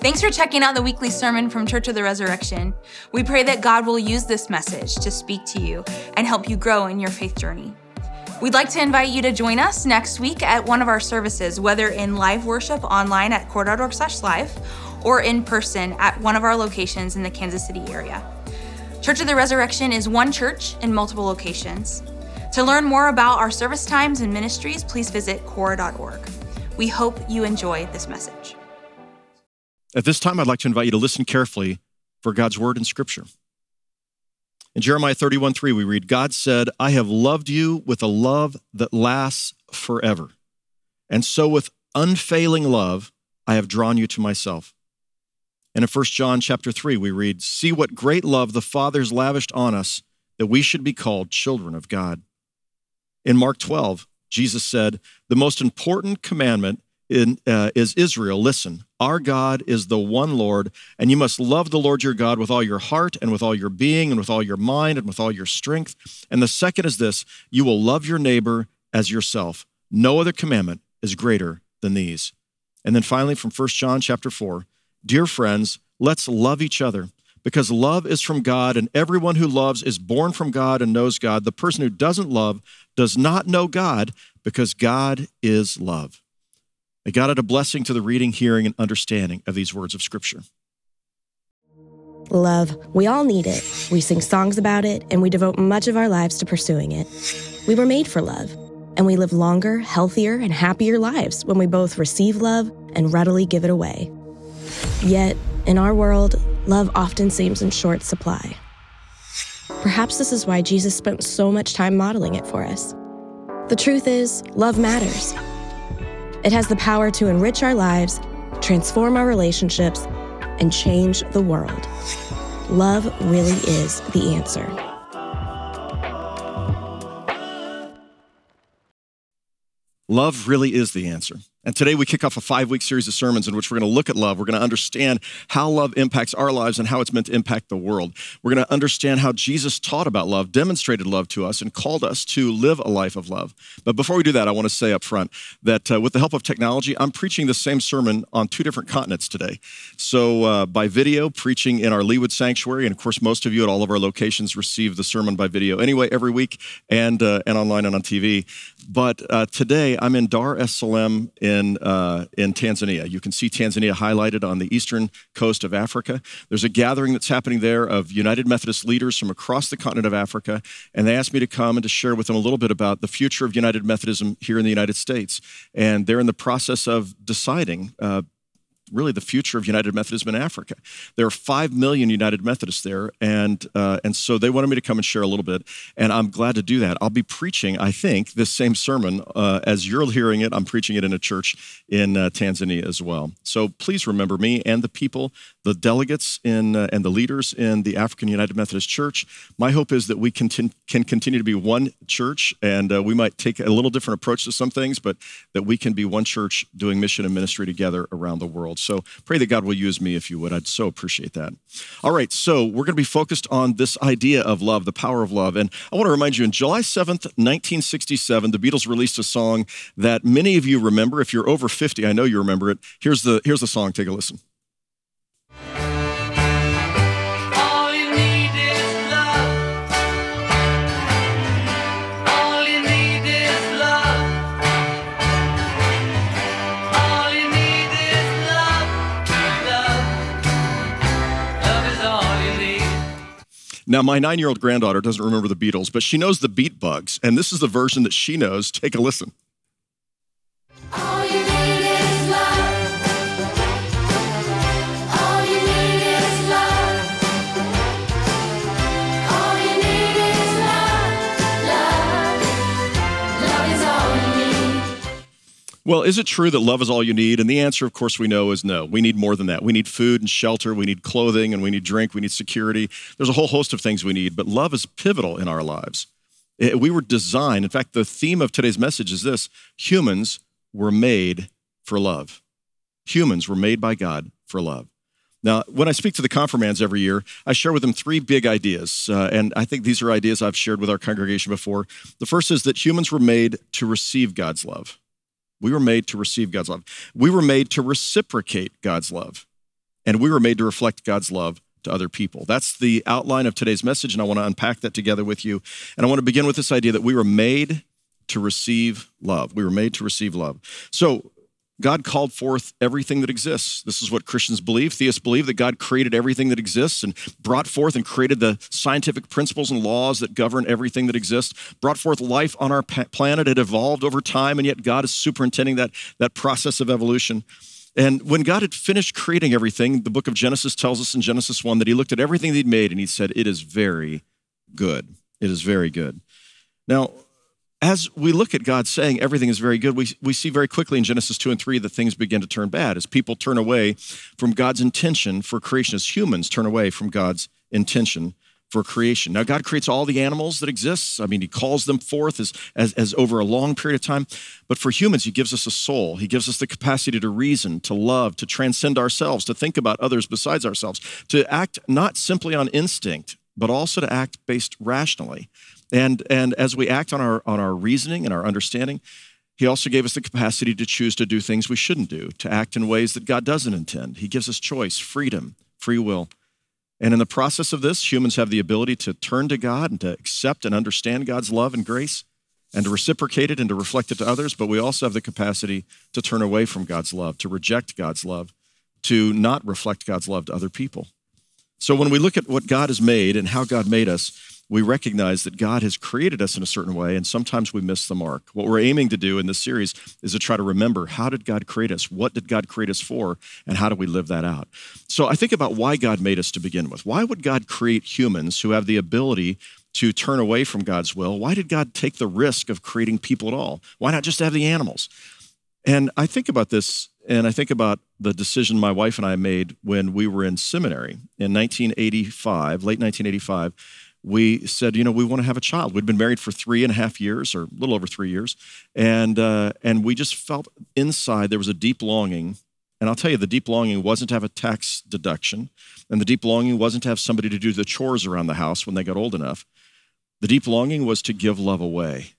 Thanks for checking out the weekly sermon from Church of the Resurrection. We pray that God will use this message to speak to you and help you grow in your faith journey. We'd like to invite you to join us next week at one of our services, whether in live worship online at cor.org slash live or in person at one of our locations in the Kansas City area. Church of the Resurrection is one church in multiple locations. To learn more about our service times and ministries, please visit cor.org. We hope you enjoy this message. At this time, I'd like to invite you to listen carefully for God's word in Scripture. In Jeremiah 31 3, we read, God said, I have loved you with a love that lasts forever. And so, with unfailing love, I have drawn you to myself. And in 1 John chapter 3, we read, See what great love the Father has lavished on us that we should be called children of God. In Mark 12, Jesus said, The most important commandment in, uh, is Israel. Listen, our God is the one Lord, and you must love the Lord your God with all your heart and with all your being and with all your mind and with all your strength. And the second is this you will love your neighbor as yourself. No other commandment is greater than these. And then finally, from 1 John chapter 4, dear friends, let's love each other because love is from God, and everyone who loves is born from God and knows God. The person who doesn't love does not know God because God is love. May God add a blessing to the reading, hearing, and understanding of these words of Scripture. Love. We all need it. We sing songs about it, and we devote much of our lives to pursuing it. We were made for love, and we live longer, healthier, and happier lives when we both receive love and readily give it away. Yet, in our world, love often seems in short supply. Perhaps this is why Jesus spent so much time modeling it for us. The truth is, love matters. It has the power to enrich our lives, transform our relationships, and change the world. Love really is the answer. Love really is the answer. And today we kick off a five week series of sermons in which we're going to look at love. We're going to understand how love impacts our lives and how it's meant to impact the world. We're going to understand how Jesus taught about love, demonstrated love to us, and called us to live a life of love. But before we do that, I want to say up front that uh, with the help of technology, I'm preaching the same sermon on two different continents today. So uh, by video, preaching in our Leawood Sanctuary, and of course, most of you at all of our locations receive the sermon by video anyway every week and, uh, and online and on TV. But uh, today, I'm in Dar es Salaam in in, uh, in Tanzania. You can see Tanzania highlighted on the eastern coast of Africa. There's a gathering that's happening there of United Methodist leaders from across the continent of Africa, and they asked me to come and to share with them a little bit about the future of United Methodism here in the United States. And they're in the process of deciding. Uh, really the future of United Methodism in Africa. There are five million United Methodists there, and uh, and so they wanted me to come and share a little bit, and I'm glad to do that. I'll be preaching, I think, this same sermon uh, as you're hearing it. I'm preaching it in a church in uh, Tanzania as well. So please remember me and the people, the delegates in uh, and the leaders in the African United Methodist Church. My hope is that we can can continue to be one church, and uh, we might take a little different approach to some things, but that we can be one church doing mission and ministry together around the world. So pray that God will use me if you would. I'd so appreciate that. All right, so we're going to be focused on this idea of love, the power of love. And I want to remind you, in July 7th, 1967, the Beatles released a song that many of you remember. If you're over 50, I know you remember it. Here's the, here's the song. Take a listen. Now, my nine year old granddaughter doesn't remember the Beatles, but she knows the Beat Bugs, and this is the version that she knows. Take a listen. Oh. Well, is it true that love is all you need? And the answer, of course, we know is no. We need more than that. We need food and shelter, we need clothing, and we need drink, we need security. There's a whole host of things we need, but love is pivotal in our lives. We were designed, in fact, the theme of today's message is this humans were made for love. Humans were made by God for love. Now, when I speak to the confirmands every year, I share with them three big ideas. Uh, and I think these are ideas I've shared with our congregation before. The first is that humans were made to receive God's love. We were made to receive God's love. We were made to reciprocate God's love. and we were made to reflect God's love to other people. That's the outline of today's message, and I want to unpack that together with you. And I want to begin with this idea that we were made to receive love. We were made to receive love. So, God called forth everything that exists. This is what Christians believe. Theists believe that God created everything that exists and brought forth and created the scientific principles and laws that govern everything that exists, brought forth life on our planet. It evolved over time, and yet God is superintending that, that process of evolution. And when God had finished creating everything, the book of Genesis tells us in Genesis 1 that he looked at everything that he'd made and he said, It is very good. It is very good. Now, as we look at God saying everything is very good, we, we see very quickly in Genesis 2 and 3 that things begin to turn bad as people turn away from God's intention for creation, as humans turn away from God's intention for creation. Now, God creates all the animals that exist. I mean, He calls them forth as, as, as over a long period of time. But for humans, He gives us a soul. He gives us the capacity to reason, to love, to transcend ourselves, to think about others besides ourselves, to act not simply on instinct, but also to act based rationally. And, and as we act on our, on our reasoning and our understanding, he also gave us the capacity to choose to do things we shouldn't do, to act in ways that God doesn't intend. He gives us choice, freedom, free will. And in the process of this, humans have the ability to turn to God and to accept and understand God's love and grace and to reciprocate it and to reflect it to others. But we also have the capacity to turn away from God's love, to reject God's love, to not reflect God's love to other people. So when we look at what God has made and how God made us, we recognize that God has created us in a certain way, and sometimes we miss the mark. What we're aiming to do in this series is to try to remember how did God create us? What did God create us for? And how do we live that out? So I think about why God made us to begin with. Why would God create humans who have the ability to turn away from God's will? Why did God take the risk of creating people at all? Why not just have the animals? And I think about this, and I think about the decision my wife and I made when we were in seminary in 1985, late 1985 we said, you know, we want to have a child. We'd been married for three and a half years, or a little over three years, and uh, and we just felt inside there was a deep longing. And I'll tell you, the deep longing wasn't to have a tax deduction, and the deep longing wasn't to have somebody to do the chores around the house when they got old enough. The deep longing was to give love away,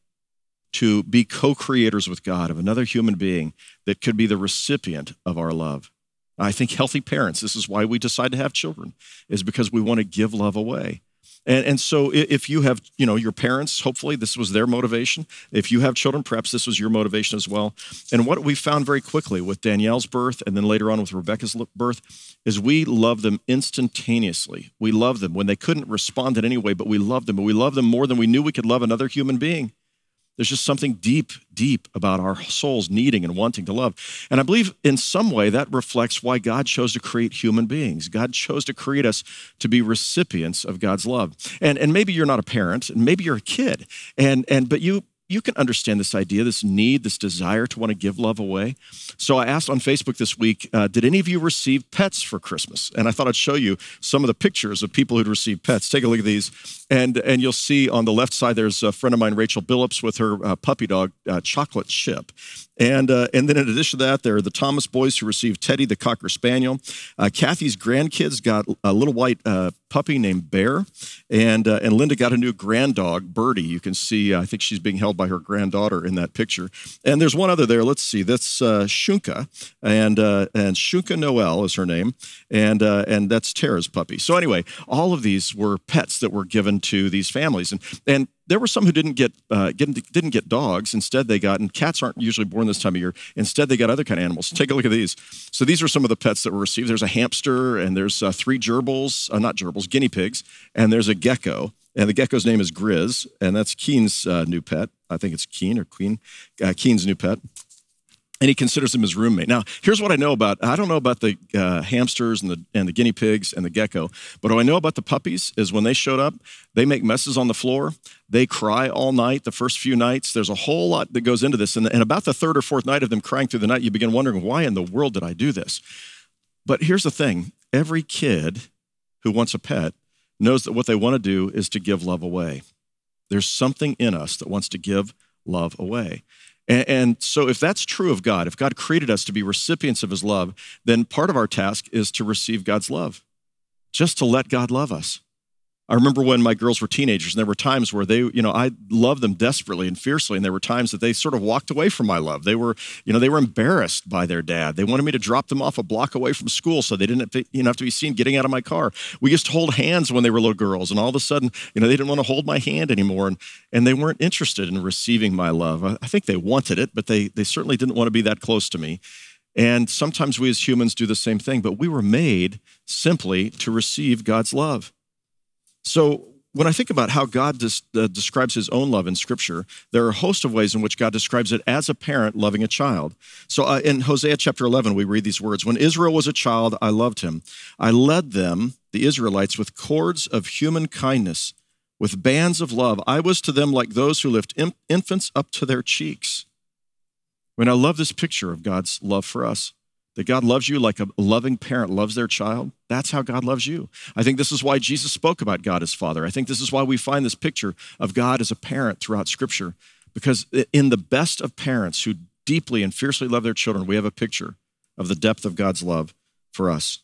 to be co-creators with God of another human being that could be the recipient of our love. I think healthy parents, this is why we decide to have children, is because we want to give love away. And, and so if you have, you know, your parents, hopefully this was their motivation. If you have children, perhaps this was your motivation as well. And what we found very quickly with Danielle's birth and then later on with Rebecca's birth is we love them instantaneously. We love them when they couldn't respond in any way, but we love them. But we love them more than we knew we could love another human being. There's just something deep, deep about our souls needing and wanting to love. And I believe in some way that reflects why God chose to create human beings. God chose to create us to be recipients of God's love. And, and maybe you're not a parent, and maybe you're a kid, and, and but you you can understand this idea, this need, this desire to want to give love away. So I asked on Facebook this week, uh, did any of you receive pets for Christmas? And I thought I'd show you some of the pictures of people who'd received pets. Take a look at these. And, and you'll see on the left side, there's a friend of mine, Rachel Billups, with her uh, puppy dog, uh, Chocolate Chip. And, uh, and then in addition to that, there are the Thomas boys who received Teddy, the Cocker Spaniel. Uh, Kathy's grandkids got a little white uh, puppy named Bear. And, uh, and Linda got a new grand dog, Birdie. You can see, I think she's being held by her granddaughter in that picture. And there's one other there. Let's see. That's uh, Shunka. And, uh, and Shunka Noel is her name. And, and that's Tara's puppy. So anyway, all of these were pets that were given to these families. And, and there were some who didn't get, uh, get, didn't get dogs. Instead, they got and cats aren't usually born this time of year. Instead, they got other kind of animals. Take a look at these. So these are some of the pets that were received. There's a hamster, and there's uh, three gerbils, uh, not gerbils, guinea pigs, and there's a gecko. And the gecko's name is Grizz, and that's Keen's uh, new pet. I think it's Keen or Queen, uh, Keen's new pet and he considers him his roommate. Now, here's what I know about I don't know about the uh, hamsters and the, and the guinea pigs and the gecko, but what I know about the puppies is when they showed up, they make messes on the floor. They cry all night the first few nights. There's a whole lot that goes into this. And, and about the third or fourth night of them crying through the night, you begin wondering, why in the world did I do this? But here's the thing every kid who wants a pet knows that what they want to do is to give love away. There's something in us that wants to give love away. And, and, so, if that's true of God, if God created us to be recipients of his love, then part of our task is to receive God's love, just to let God love us. I remember when my girls were teenagers, and there were times where they, you know, I loved them desperately and fiercely, and there were times that they sort of walked away from my love. They were, you know, they were embarrassed by their dad. They wanted me to drop them off a block away from school so they didn't, have to, you know, have to be seen getting out of my car. We used to hold hands when they were little girls, and all of a sudden, you know, they didn't want to hold my hand anymore, and and they weren't interested in receiving my love. I think they wanted it, but they they certainly didn't want to be that close to me. And sometimes we as humans do the same thing, but we were made simply to receive God's love. So when I think about how God des- uh, describes his own love in Scripture, there are a host of ways in which God describes it as a parent loving a child. So uh, in Hosea chapter 11, we read these words When Israel was a child, I loved him. I led them, the Israelites, with cords of human kindness, with bands of love. I was to them like those who lift infants up to their cheeks. I mean, I love this picture of God's love for us that God loves you like a loving parent loves their child. That's how God loves you. I think this is why Jesus spoke about God as Father. I think this is why we find this picture of God as a parent throughout Scripture, because in the best of parents who deeply and fiercely love their children, we have a picture of the depth of God's love for us.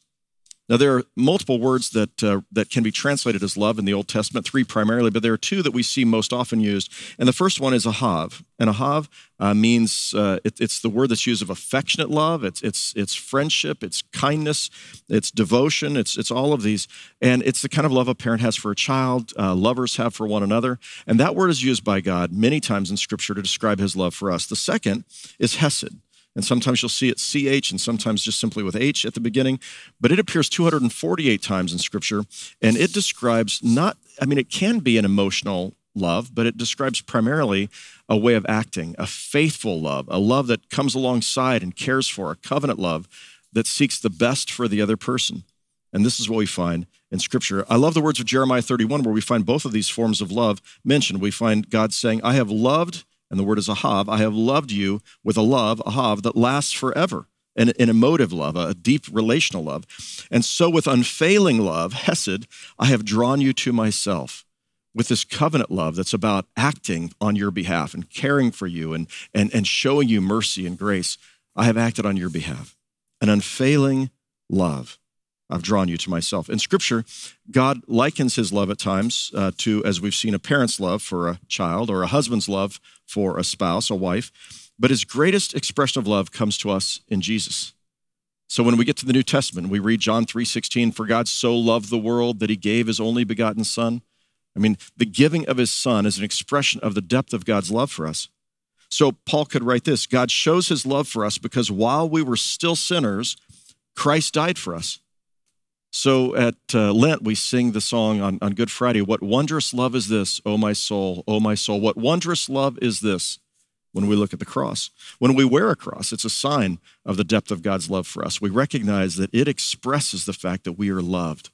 Now, there are multiple words that, uh, that can be translated as love in the Old Testament, three primarily, but there are two that we see most often used. And the first one is ahav. And ahav uh, means uh, it, it's the word that's used of affectionate love, it's, it's, it's friendship, it's kindness, it's devotion, it's, it's all of these. And it's the kind of love a parent has for a child, uh, lovers have for one another. And that word is used by God many times in Scripture to describe his love for us. The second is hesed. And sometimes you'll see it CH and sometimes just simply with H at the beginning. But it appears 248 times in Scripture. And it describes not, I mean, it can be an emotional love, but it describes primarily a way of acting, a faithful love, a love that comes alongside and cares for, a covenant love that seeks the best for the other person. And this is what we find in Scripture. I love the words of Jeremiah 31, where we find both of these forms of love mentioned. We find God saying, I have loved and the word is ahav, I have loved you with a love, ahav, that lasts forever, an, an emotive love, a deep relational love. And so with unfailing love, hesed, I have drawn you to myself with this covenant love that's about acting on your behalf and caring for you and, and, and showing you mercy and grace. I have acted on your behalf. An unfailing love. I've drawn you to myself. In Scripture, God likens his love at times uh, to, as we've seen, a parent's love for a child or a husband's love for a spouse, a wife. But his greatest expression of love comes to us in Jesus. So when we get to the New Testament, we read John 3:16, "For God so loved the world that he gave his only begotten son." I mean, the giving of his son is an expression of the depth of God's love for us. So Paul could write this, God shows his love for us because while we were still sinners, Christ died for us. So at uh, Lent, we sing the song on, on Good Friday What wondrous love is this, O my soul, O my soul? What wondrous love is this when we look at the cross? When we wear a cross, it's a sign of the depth of God's love for us. We recognize that it expresses the fact that we are loved.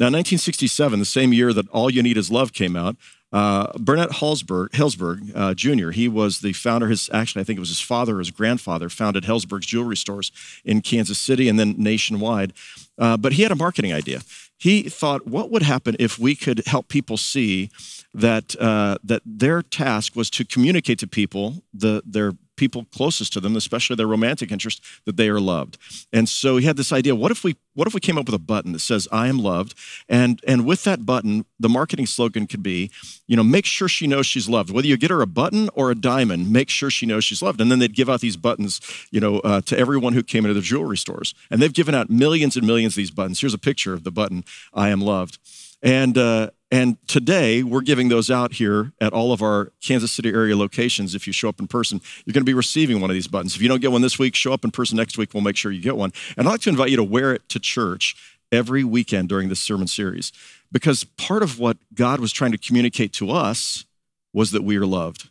Now, 1967, the same year that All You Need Is Love came out, uh, Barnett Helzberg, uh, Jr., he was the founder, his actually, I think it was his father or his grandfather, founded Helzberg's jewelry stores in Kansas City and then nationwide. Uh, but he had a marketing idea. He thought, what would happen if we could help people see that uh, that their task was to communicate to people the their people closest to them, especially their romantic interest, that they are loved. And so he had this idea: what if we what if we came up with a button that says "I am loved," and and with that button, the marketing slogan could be, you know, make sure she knows she's loved. Whether you get her a button or a diamond, make sure she knows she's loved. And then they'd give out these buttons, you know, uh, to everyone who came into the jewelry stores. And they've given out millions and millions of these buttons. Here's a picture of the button "I am loved." And uh, and today, we're giving those out here at all of our Kansas City area locations. If you show up in person, you're going to be receiving one of these buttons. If you don't get one this week, show up in person next week. We'll make sure you get one. And I'd like to invite you to wear it to church every weekend during this sermon series because part of what God was trying to communicate to us was that we are loved.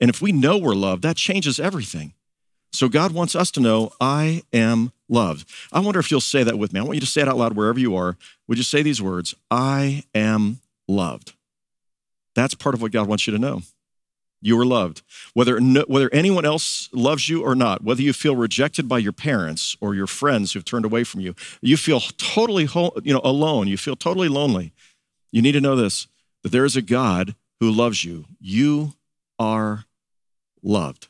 And if we know we're loved, that changes everything. So God wants us to know, I am loved. I wonder if you'll say that with me. I want you to say it out loud wherever you are. Would you say these words? I am loved. That's part of what God wants you to know. You are loved. Whether, whether anyone else loves you or not, whether you feel rejected by your parents or your friends who've turned away from you, you feel totally you know, alone, you feel totally lonely. You need to know this that there is a God who loves you. You are loved.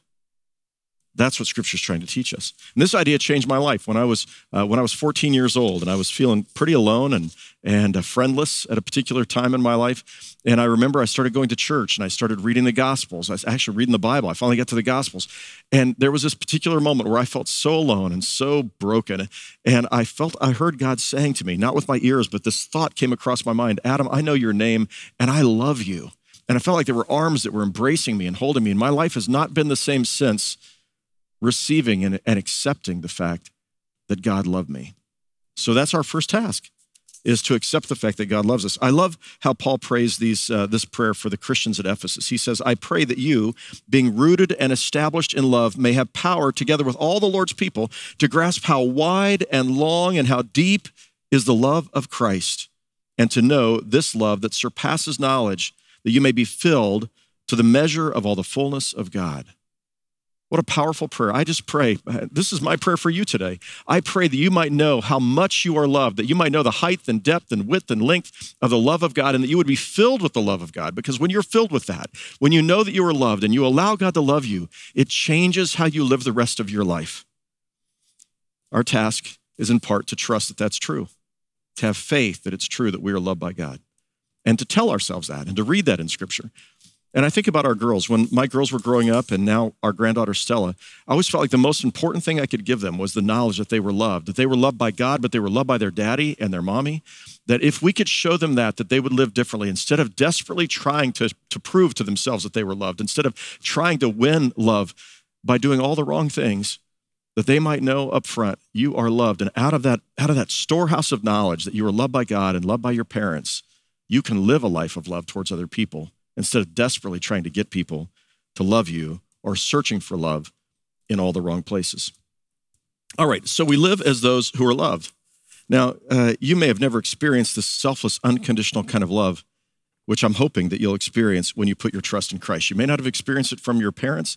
That's what Scripture is trying to teach us. And this idea changed my life when I was uh, when I was 14 years old, and I was feeling pretty alone and and uh, friendless at a particular time in my life. And I remember I started going to church and I started reading the Gospels. I was actually reading the Bible. I finally got to the Gospels, and there was this particular moment where I felt so alone and so broken, and I felt I heard God saying to me, not with my ears, but this thought came across my mind: Adam, I know your name, and I love you. And I felt like there were arms that were embracing me and holding me. And my life has not been the same since receiving and, and accepting the fact that God loved me. So that's our first task is to accept the fact that God loves us. I love how Paul prays these, uh, this prayer for the Christians at Ephesus. He says, I pray that you, being rooted and established in love, may have power, together with all the Lord's people, to grasp how wide and long and how deep is the love of Christ, and to know this love that surpasses knowledge, that you may be filled to the measure of all the fullness of God. What a powerful prayer. I just pray. Uh, this is my prayer for you today. I pray that you might know how much you are loved, that you might know the height and depth and width and length of the love of God, and that you would be filled with the love of God. Because when you're filled with that, when you know that you are loved and you allow God to love you, it changes how you live the rest of your life. Our task is in part to trust that that's true, to have faith that it's true that we are loved by God, and to tell ourselves that and to read that in Scripture. And I think about our girls. When my girls were growing up and now our granddaughter Stella, I always felt like the most important thing I could give them was the knowledge that they were loved, that they were loved by God, but they were loved by their daddy and their mommy. That if we could show them that, that they would live differently instead of desperately trying to, to prove to themselves that they were loved, instead of trying to win love by doing all the wrong things, that they might know up front you are loved. And out of that, out of that storehouse of knowledge that you are loved by God and loved by your parents, you can live a life of love towards other people instead of desperately trying to get people to love you or searching for love in all the wrong places. All right, so we live as those who are loved. Now, uh, you may have never experienced this selfless, unconditional kind of love, which I'm hoping that you'll experience when you put your trust in Christ. You may not have experienced it from your parents,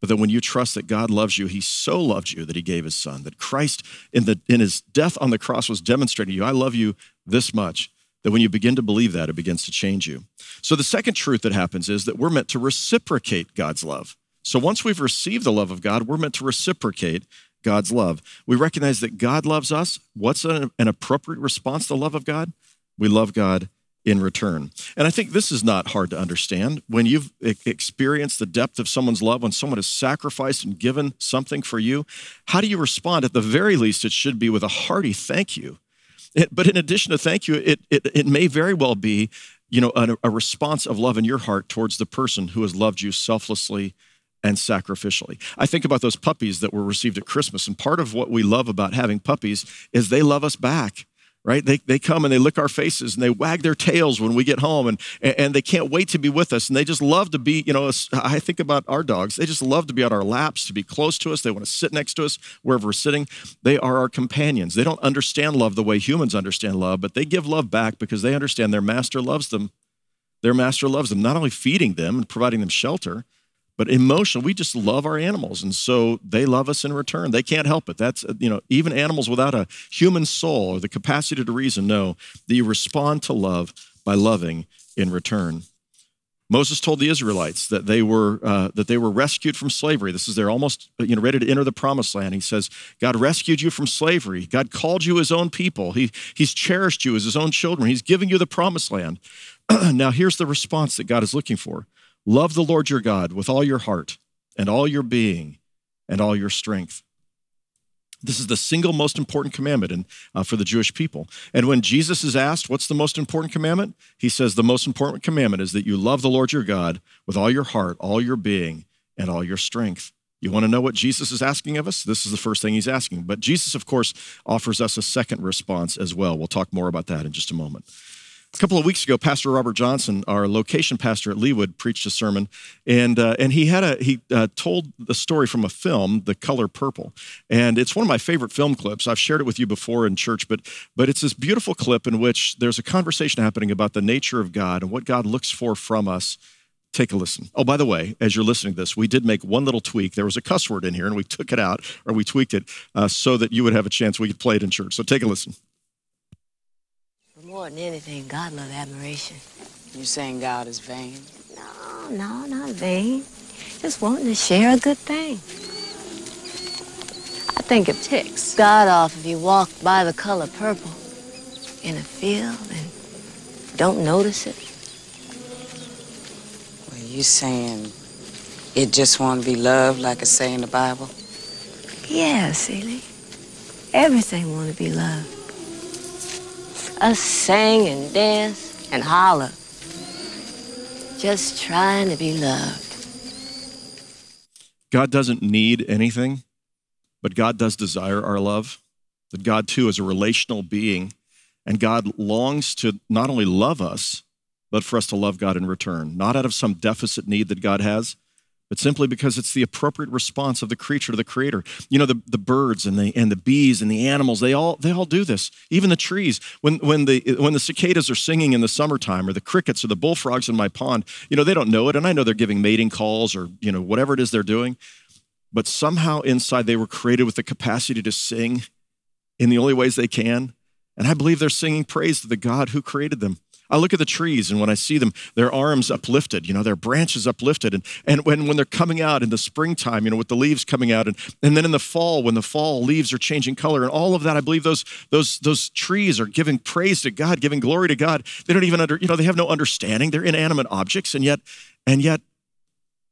but that when you trust that God loves you, He so loved you that He gave His Son, that Christ in, the, in His death on the cross was demonstrating to you, I love you this much that when you begin to believe that, it begins to change you. So, the second truth that happens is that we're meant to reciprocate God's love. So, once we've received the love of God, we're meant to reciprocate God's love. We recognize that God loves us. What's an, an appropriate response to the love of God? We love God in return. And I think this is not hard to understand. When you've experienced the depth of someone's love, when someone has sacrificed and given something for you, how do you respond? At the very least, it should be with a hearty thank you but in addition to thank you, it, it, it may very well be, you know, a, a response of love in your heart towards the person who has loved you selflessly and sacrificially. I think about those puppies that were received at Christmas, and part of what we love about having puppies is they love us back right? They, they come and they lick our faces and they wag their tails when we get home and, and they can't wait to be with us. And they just love to be, you know, I think about our dogs. They just love to be on our laps, to be close to us. They want to sit next to us wherever we're sitting. They are our companions. They don't understand love the way humans understand love, but they give love back because they understand their master loves them. Their master loves them, not only feeding them and providing them shelter, but emotional, we just love our animals. And so they love us in return. They can't help it. That's, you know, even animals without a human soul or the capacity to reason know that you respond to love by loving in return. Moses told the Israelites that they were uh, that they were rescued from slavery. This is they're almost you know ready to enter the promised land. He says, God rescued you from slavery. God called you his own people. He, he's cherished you as his own children. He's giving you the promised land. now here's the response that God is looking for. Love the Lord your God with all your heart and all your being and all your strength. This is the single most important commandment in, uh, for the Jewish people. And when Jesus is asked, What's the most important commandment? He says, The most important commandment is that you love the Lord your God with all your heart, all your being, and all your strength. You want to know what Jesus is asking of us? This is the first thing he's asking. But Jesus, of course, offers us a second response as well. We'll talk more about that in just a moment. A couple of weeks ago, Pastor Robert Johnson, our location pastor at Leawood, preached a sermon, and uh, and he had a he uh, told the story from a film, The Color Purple, and it's one of my favorite film clips. I've shared it with you before in church, but but it's this beautiful clip in which there's a conversation happening about the nature of God and what God looks for from us. Take a listen. Oh, by the way, as you're listening to this, we did make one little tweak. There was a cuss word in here, and we took it out or we tweaked it uh, so that you would have a chance we could play it in church. So take a listen. More than anything, God loves admiration. You saying God is vain? No, no, not vain. Just wanting to share a good thing. I think it ticks. God off if you walk by the color purple in a field and don't notice it. Well, you saying it just want to be loved, like it say in the Bible? Yeah, Celie. Everything want to be loved. Us sing and dance and holler. Just trying to be loved. God doesn't need anything, but God does desire our love. That God, too, is a relational being, and God longs to not only love us, but for us to love God in return, not out of some deficit need that God has, but simply because it's the appropriate response of the creature to the creator. You know, the, the birds and the and the bees and the animals, they all they all do this. Even the trees. When when the when the cicadas are singing in the summertime, or the crickets or the bullfrogs in my pond, you know, they don't know it. And I know they're giving mating calls or, you know, whatever it is they're doing. But somehow inside they were created with the capacity to sing in the only ways they can. And I believe they're singing praise to the God who created them. I look at the trees and when I see them, their arms uplifted, you know, their branches uplifted. And, and when, when they're coming out in the springtime, you know, with the leaves coming out, and, and then in the fall, when the fall leaves are changing color, and all of that, I believe those, those, those trees are giving praise to God, giving glory to God. They don't even under, you know, they have no understanding. They're inanimate objects, and yet, and yet,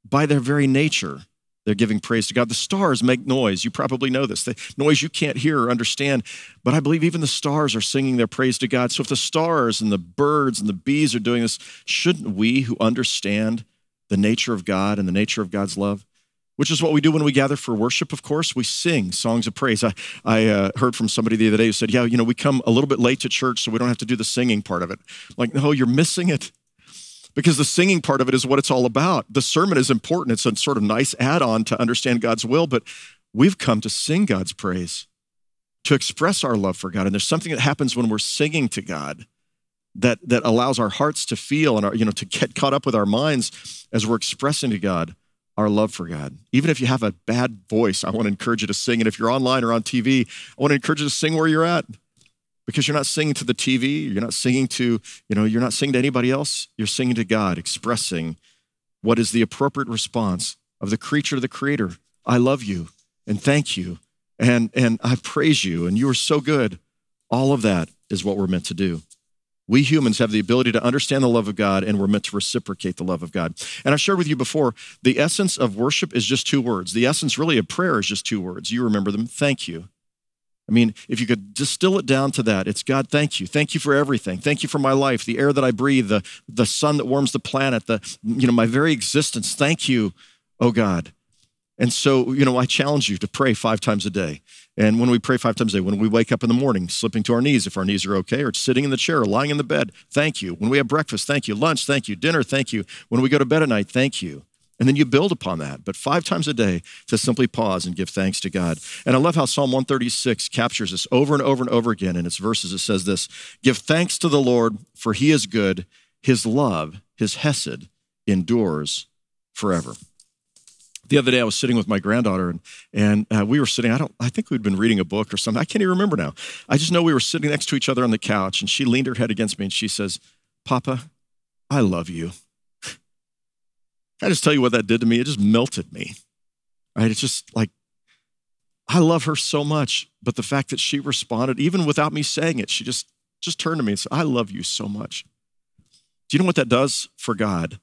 by their very nature, they're giving praise to God. The stars make noise. You probably know this. The noise you can't hear or understand. But I believe even the stars are singing their praise to God. So if the stars and the birds and the bees are doing this, shouldn't we who understand the nature of God and the nature of God's love? Which is what we do when we gather for worship, of course. We sing songs of praise. I, I uh, heard from somebody the other day who said, Yeah, you know, we come a little bit late to church, so we don't have to do the singing part of it. Like, no, you're missing it because the singing part of it is what it's all about. The sermon is important. It's a sort of nice add on to understand God's will, but we've come to sing God's praise, to express our love for God. And there's something that happens when we're singing to God that, that allows our hearts to feel and our, you know, to get caught up with our minds as we're expressing to God our love for God. Even if you have a bad voice, I want to encourage you to sing. And if you're online or on TV, I want to encourage you to sing where you're at because you're not singing to the TV, you're not singing to, you know, you're not singing to anybody else. You're singing to God, expressing what is the appropriate response of the creature to the creator. I love you and thank you and and I praise you and you are so good. All of that is what we're meant to do. We humans have the ability to understand the love of God and we're meant to reciprocate the love of God. And I've shared with you before, the essence of worship is just two words. The essence really of prayer is just two words. You remember them. Thank you. I mean, if you could distill it down to that, it's God, thank you. Thank you for everything. Thank you for my life, the air that I breathe, the, the sun that warms the planet, the, you know, my very existence. Thank you, oh God. And so, you know, I challenge you to pray five times a day. And when we pray five times a day, when we wake up in the morning, slipping to our knees if our knees are okay, or sitting in the chair, or lying in the bed, thank you. When we have breakfast, thank you. Lunch, thank you. Dinner, thank you. When we go to bed at night, thank you. And then you build upon that. But five times a day to simply pause and give thanks to God. And I love how Psalm 136 captures this over and over and over again in its verses. It says this Give thanks to the Lord, for he is good. His love, his Hesed, endures forever. The other day, I was sitting with my granddaughter, and, and uh, we were sitting. I don't. I think we'd been reading a book or something. I can't even remember now. I just know we were sitting next to each other on the couch, and she leaned her head against me, and she says, "Papa, I love you." I just tell you what that did to me? It just melted me. Right? It's just like, I love her so much, but the fact that she responded, even without me saying it, she just just turned to me and said, I love you so much. Do you know what that does for God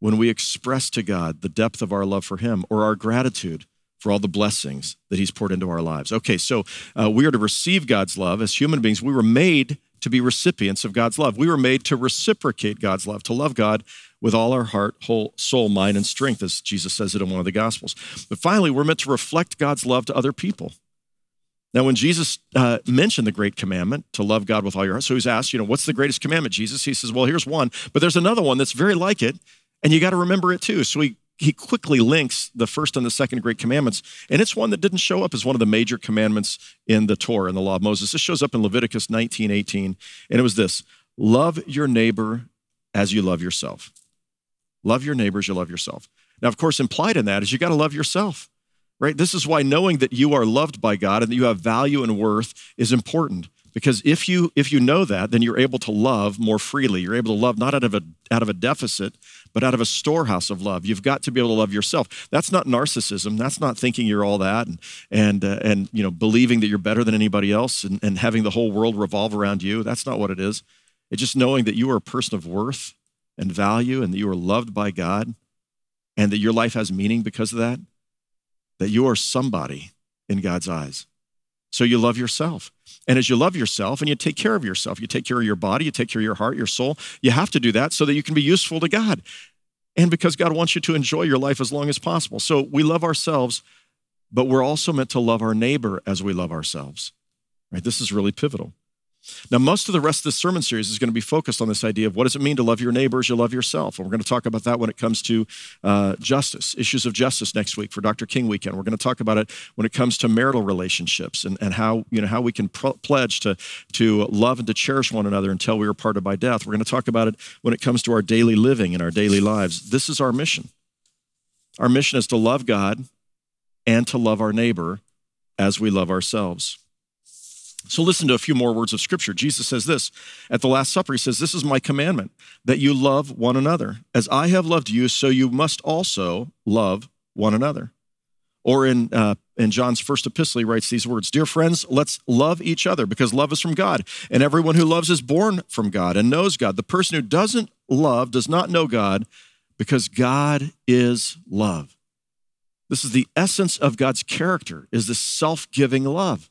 when we express to God the depth of our love for Him or our gratitude for all the blessings that He's poured into our lives? Okay, so uh, we are to receive God's love as human beings. We were made to be recipients of God's love. We were made to reciprocate God's love, to love God with all our heart, whole soul, mind, and strength, as Jesus says it in one of the Gospels. But finally, we're meant to reflect God's love to other people. Now, when Jesus uh, mentioned the great commandment to love God with all your heart, so he's asked, you know, what's the greatest commandment, Jesus? He says, well, here's one, but there's another one that's very like it, and you got to remember it too. So he he quickly links the first and the second great commandments, and it's one that didn't show up as one of the major commandments in the Torah, in the law of Moses. This shows up in Leviticus 19, 18, and it was this love your neighbor as you love yourself. Love your neighbors, you love yourself. Now, of course, implied in that is you got to love yourself, right? This is why knowing that you are loved by God and that you have value and worth is important. Because if you if you know that, then you're able to love more freely. You're able to love not out of a out of a deficit, but out of a storehouse of love. You've got to be able to love yourself. That's not narcissism. That's not thinking you're all that and and uh, and you know believing that you're better than anybody else and, and having the whole world revolve around you. That's not what it is. It's just knowing that you are a person of worth and value and that you are loved by God and that your life has meaning because of that. That you are somebody in God's eyes. So you love yourself. And as you love yourself and you take care of yourself, you take care of your body, you take care of your heart, your soul, you have to do that so that you can be useful to God. And because God wants you to enjoy your life as long as possible. So we love ourselves, but we're also meant to love our neighbor as we love ourselves. Right? This is really pivotal. Now, most of the rest of this sermon series is going to be focused on this idea of what does it mean to love your neighbor as you love yourself. And we're going to talk about that when it comes to uh, justice, issues of justice next week for Dr. King Weekend. We're going to talk about it when it comes to marital relationships and, and how, you know, how we can pledge to, to love and to cherish one another until we are parted by death. We're going to talk about it when it comes to our daily living and our daily lives. This is our mission. Our mission is to love God and to love our neighbor as we love ourselves. So listen to a few more words of scripture. Jesus says this at the Last Supper. He says, This is my commandment, that you love one another. As I have loved you, so you must also love one another. Or in, uh, in John's first epistle, he writes these words Dear friends, let's love each other because love is from God. And everyone who loves is born from God and knows God. The person who doesn't love does not know God because God is love. This is the essence of God's character, is this self-giving love.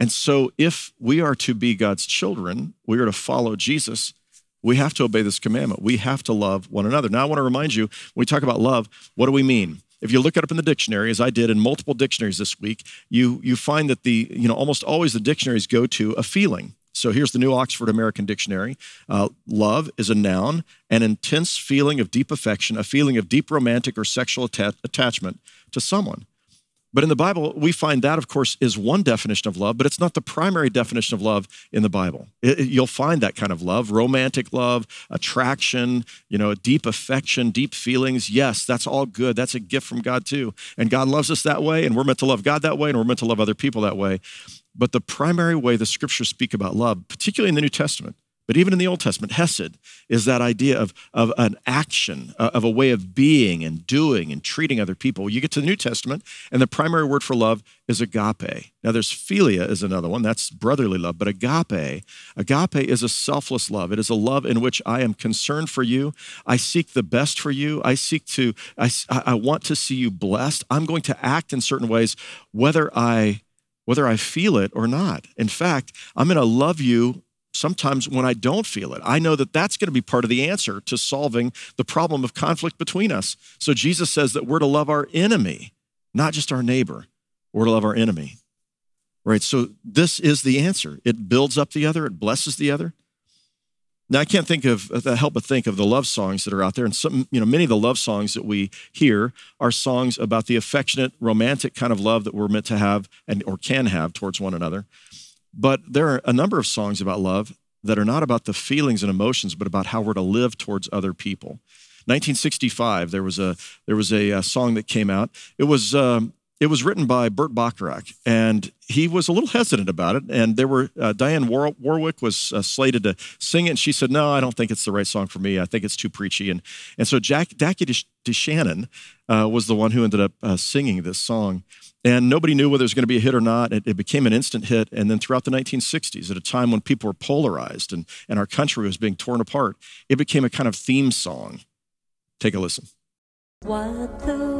And so, if we are to be God's children, we are to follow Jesus, we have to obey this commandment. We have to love one another. Now, I want to remind you when we talk about love, what do we mean? If you look it up in the dictionary, as I did in multiple dictionaries this week, you, you find that the, you know, almost always the dictionaries go to a feeling. So here's the New Oxford American Dictionary. Uh, love is a noun, an intense feeling of deep affection, a feeling of deep romantic or sexual atta- attachment to someone. But in the Bible, we find that, of course, is one definition of love, but it's not the primary definition of love in the Bible. It, it, you'll find that kind of love, romantic love, attraction, you know, deep affection, deep feelings. Yes, that's all good. That's a gift from God too. And God loves us that way, and we're meant to love God that way, and we're meant to love other people that way. But the primary way the scriptures speak about love, particularly in the New Testament, but even in the Old Testament, Hesed is that idea of, of an action, uh, of a way of being and doing and treating other people. You get to the New Testament, and the primary word for love is agape. Now, there's philia is another one. That's brotherly love. But agape, agape is a selfless love. It is a love in which I am concerned for you. I seek the best for you. I seek to, I, I want to see you blessed. I'm going to act in certain ways, whether I whether I feel it or not. In fact, I'm going to love you sometimes when I don't feel it. I know that that's going to be part of the answer to solving the problem of conflict between us. So Jesus says that we're to love our enemy, not just our neighbor. We're to love our enemy. Right? So this is the answer. It builds up the other, it blesses the other. Now I can't think of uh, help but think of the love songs that are out there, and some, you know, many of the love songs that we hear are songs about the affectionate, romantic kind of love that we're meant to have and or can have towards one another. But there are a number of songs about love that are not about the feelings and emotions, but about how we're to live towards other people. 1965, there was a there was a, a song that came out. It was um, it was written by Burt Bacharach, and he was a little hesitant about it. And there were uh, Dionne War- Warwick was uh, slated to sing it, and she said, "No, I don't think it's the right song for me. I think it's too preachy." And and so Jack Jackie DeShannon uh, was the one who ended up uh, singing this song. And nobody knew whether it was going to be a hit or not. It, it, became an instant hit. And then throughout the 1960s, at a time when people were polarized and, and our country was being torn apart, it became a kind of theme song. Take a listen. What the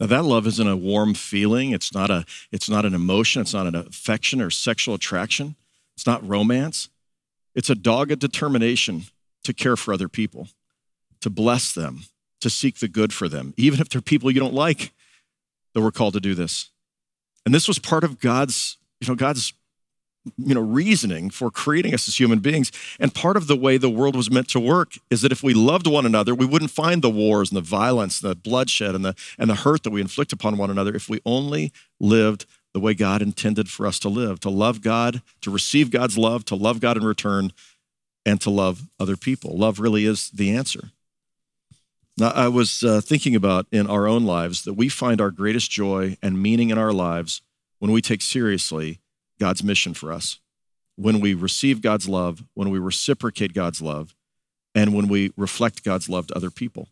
Now that love isn't a warm feeling. It's not a. It's not an emotion. It's not an affection or sexual attraction. It's not romance. It's a dogged determination to care for other people, to bless them, to seek the good for them, even if they're people you don't like. That we're called to do this. And this was part of God's, you know, God's you know, reasoning for creating us as human beings. And part of the way the world was meant to work is that if we loved one another, we wouldn't find the wars and the violence, and the bloodshed and the and the hurt that we inflict upon one another if we only lived the way God intended for us to live, to love God, to receive God's love, to love God in return, and to love other people. Love really is the answer. Now, I was uh, thinking about in our own lives that we find our greatest joy and meaning in our lives when we take seriously God's mission for us, when we receive God's love, when we reciprocate God's love, and when we reflect God's love to other people.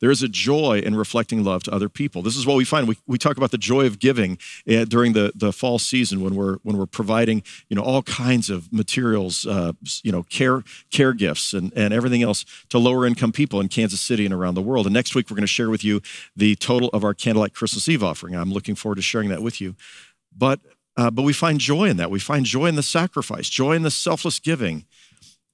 There is a joy in reflecting love to other people. This is what we find. We, we talk about the joy of giving uh, during the, the fall season when we're when we're providing you know all kinds of materials, uh, you know care care gifts and, and everything else to lower income people in Kansas City and around the world. And next week we're going to share with you the total of our candlelight Christmas Eve offering. I'm looking forward to sharing that with you. But uh, but we find joy in that. We find joy in the sacrifice, joy in the selfless giving.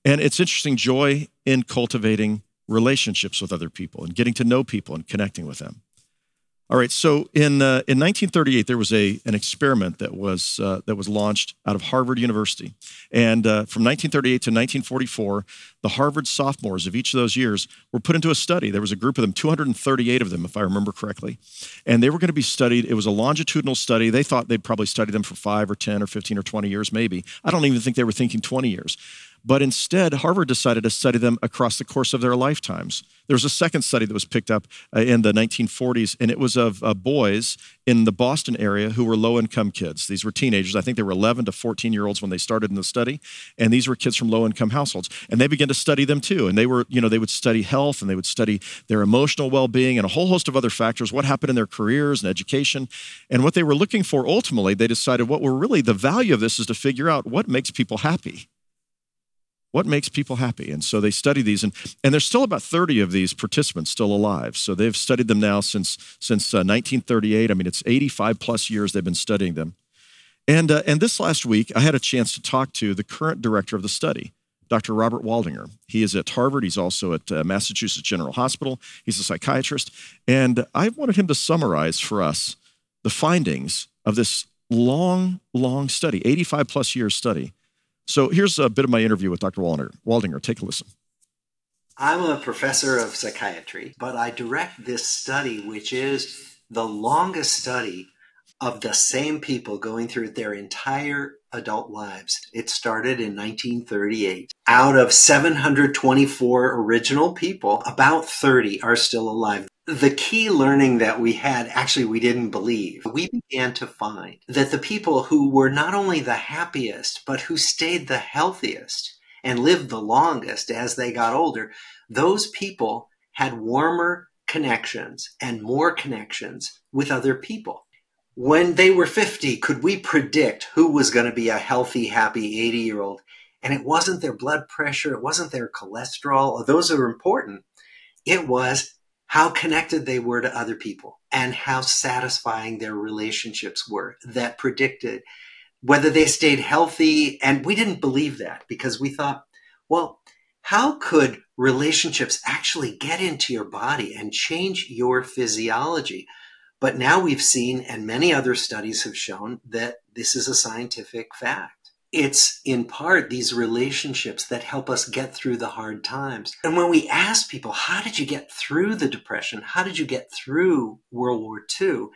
And it's interesting joy in cultivating relationships with other people and getting to know people and connecting with them. All right, so in, uh, in 1938, there was a, an experiment that was, uh, that was launched out of Harvard University. And uh, from 1938 to 1944, the Harvard sophomores of each of those years were put into a study. There was a group of them, 238 of them, if I remember correctly. And they were going to be studied. It was a longitudinal study. They thought they'd probably study them for five or 10 or 15 or 20 years, maybe. I don't even think they were thinking 20 years. But instead, Harvard decided to study them across the course of their lifetimes. There was a second study that was picked up uh, in the 1940s, and it was of uh, boys in the Boston area who were low income kids. These were teenagers. I think they were 11 to 14 year olds when they started in the study. And these were kids from low income households. And they began to study them too. And they were, you know, they would study health and they would study their emotional well being and a whole host of other factors, what happened in their careers and education. And what they were looking for ultimately, they decided what were really the value of this is to figure out what makes people happy what makes people happy? And so they study these and, and there's still about 30 of these participants still alive. So they've studied them now since since uh, 1938 i mean it's 85 plus years they've been studying them. And uh, and this last week i had a chance to talk to the current director of the study dr robert waldinger. He is at harvard. He's also at uh, massachusetts general hospital. He's a psychiatrist. And i wanted him to summarize for us the findings of this long long study 85 plus years study so here's a bit of my interview with Dr. Waldinger. Waldinger, take a listen. I'm a professor of psychiatry, but I direct this study, which is the longest study of the same people going through their entire adult lives. It started in 1938. Out of 724 original people, about 30 are still alive. The key learning that we had, actually, we didn't believe. We began to find that the people who were not only the happiest, but who stayed the healthiest and lived the longest as they got older, those people had warmer connections and more connections with other people. When they were 50, could we predict who was going to be a healthy, happy 80 year old? And it wasn't their blood pressure, it wasn't their cholesterol, those are important. It was how connected they were to other people and how satisfying their relationships were that predicted whether they stayed healthy. And we didn't believe that because we thought, well, how could relationships actually get into your body and change your physiology? But now we've seen, and many other studies have shown, that this is a scientific fact it's in part these relationships that help us get through the hard times. And when we ask people, how did you get through the Depression? How did you get through World War II?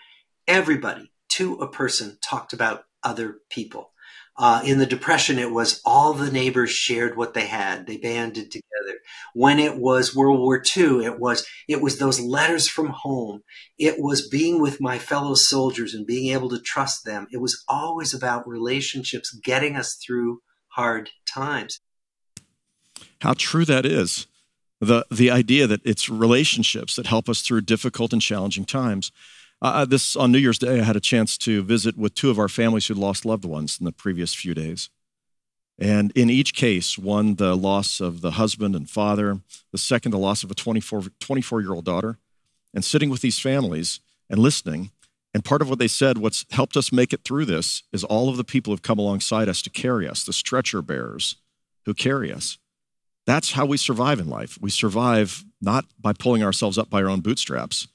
Everybody, to a person, talked about other people. Uh, in the Depression, it was all the neighbors shared what they had. They banded together. When it was World War II, it was it was those letters from home. It was being with my fellow soldiers and being able to trust them. It was always about relationships getting us through hard times. How true that is. The the idea that it's relationships that help us through difficult and challenging times. Uh, this on New Year's Day, I had a chance to visit with two of our families who lost loved ones in the previous few days. And in each case, one, the loss of the husband and father, the second, the loss of a 24, 24 year old daughter. And sitting with these families and listening, and part of what they said, what's helped us make it through this is all of the people who have come alongside us to carry us, the stretcher bearers who carry us. That's how we survive in life. We survive not by pulling ourselves up by our own bootstraps,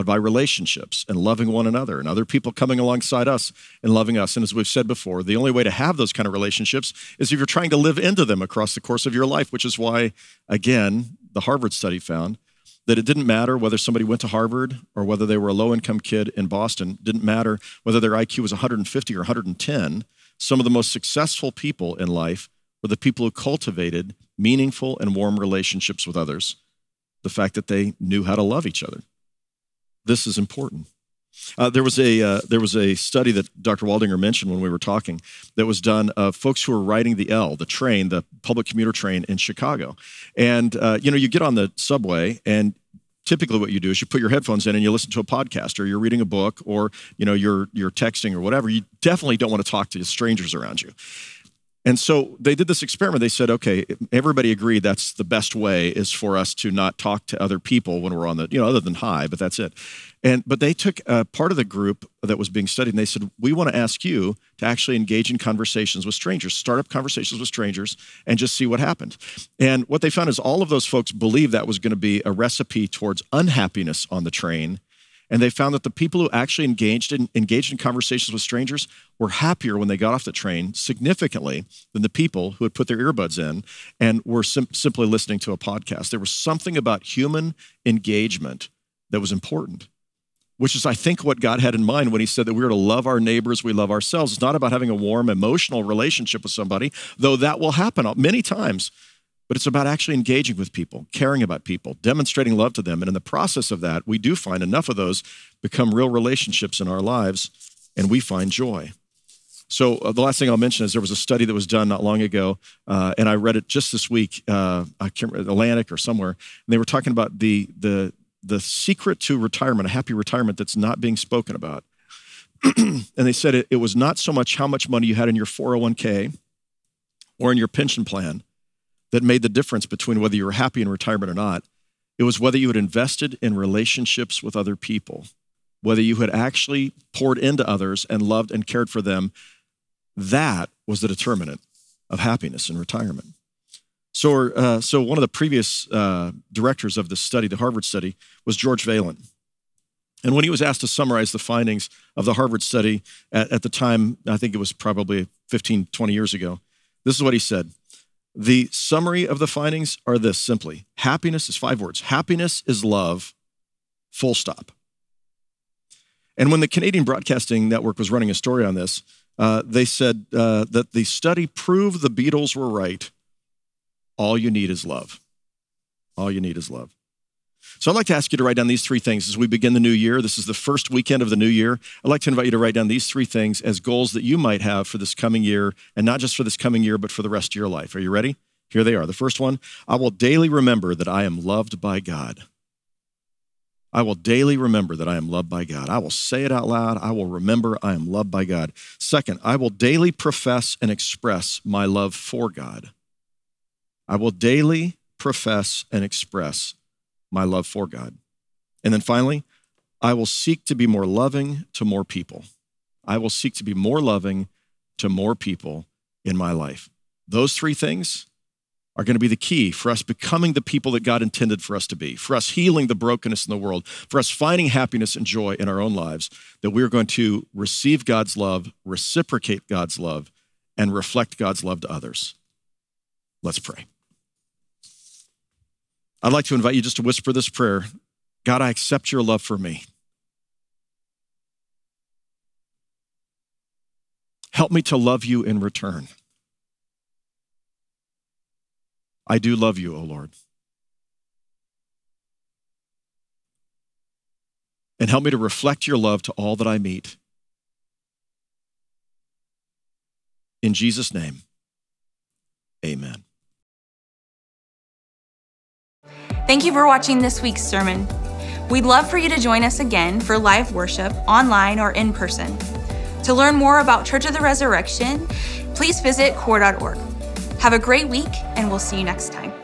but by relationships and loving one another and other people coming alongside us and loving us. And as we've said before, the only way to have those kind of relationships is if you're trying to live into them across the course of your life, which is why, again, the Harvard study found that it didn't matter whether somebody went to Harvard or whether they were a low income kid in Boston, didn't matter whether their IQ was 150 or 110. Some of the most successful people in life were the people who cultivated meaningful and warm relationships with others. The fact that they knew how to love each other. This is important. Uh, there was a uh, there was a study that Dr. Waldinger mentioned when we were talking that was done of folks who were riding the L, the train, the public commuter train in Chicago, and uh, you know you get on the subway and typically what you do is you put your headphones in and you listen to a podcast or you're reading a book or you know you're you're texting or whatever. You definitely don't want to talk to strangers around you. And so they did this experiment. They said, okay, everybody agreed that's the best way is for us to not talk to other people when we're on the, you know, other than hi, but that's it. And but they took a part of the group that was being studied and they said, we want to ask you to actually engage in conversations with strangers, start up conversations with strangers, and just see what happened. And what they found is all of those folks believed that was going to be a recipe towards unhappiness on the train and they found that the people who actually engaged in, engaged in conversations with strangers were happier when they got off the train significantly than the people who had put their earbuds in and were sim- simply listening to a podcast. There was something about human engagement that was important which is, I think, what God had in mind when He said that we are to love our neighbors, we love ourselves. It's not about having a warm emotional relationship with somebody, though that will happen many times but it's about actually engaging with people, caring about people, demonstrating love to them. And in the process of that, we do find enough of those become real relationships in our lives, and we find joy. So uh, the last thing I'll mention is there was a study that was done not long ago, uh, and I read it just this week. Uh, I can't remember, Atlantic or somewhere, and they were talking about the the the secret to retirement, a happy retirement that's not being spoken about. and they said it, it was not so much how much money you had in your 401k or in your pension plan, that made the difference between whether you were happy in retirement or not. It was whether you had invested in relationships with other people, whether you had actually poured into others and loved and cared for them. That was the determinant of happiness in retirement. So, uh, so one of the previous uh, directors of this study, the Harvard study, was George Vaillant. And when he was asked to summarize the findings of the Harvard study at, at the time, I think it was probably 15, 20 years ago, this is what he said the summary of the findings are this simply happiness is five words happiness is love, full stop. And when the Canadian Broadcasting Network was running a story on this, uh, they said uh, that the study proved the Beatles were right. All you need is love. All you need is love. So I'd like to ask you to write down these three things as we begin the new year. This is the first weekend of the new year. I'd like to invite you to write down these three things as goals that you might have for this coming year, and not just for this coming year, but for the rest of your life. Are you ready? Here they are. The first one I will daily remember that I am loved by God. I will daily remember that I am loved by God. I will say it out loud. I will remember I am loved by God. Second, I will daily profess and express my love for God. I will daily profess and express my love for God. And then finally, I will seek to be more loving to more people. I will seek to be more loving to more people in my life. Those three things are going to be the key for us becoming the people that God intended for us to be, for us healing the brokenness in the world, for us finding happiness and joy in our own lives, that we're going to receive God's love, reciprocate God's love, and reflect God's love to others. Let's pray. I'd like to invite you just to whisper this prayer God, I accept your love for me. Help me to love you in return. I do love you, O Lord. And help me to reflect your love to all that I meet. In Jesus' name, amen. Thank you for watching this week's sermon. We'd love for you to join us again for live worship, online or in person. To learn more about Church of the Resurrection, please visit cor.org. Have a great week, and we'll see you next time.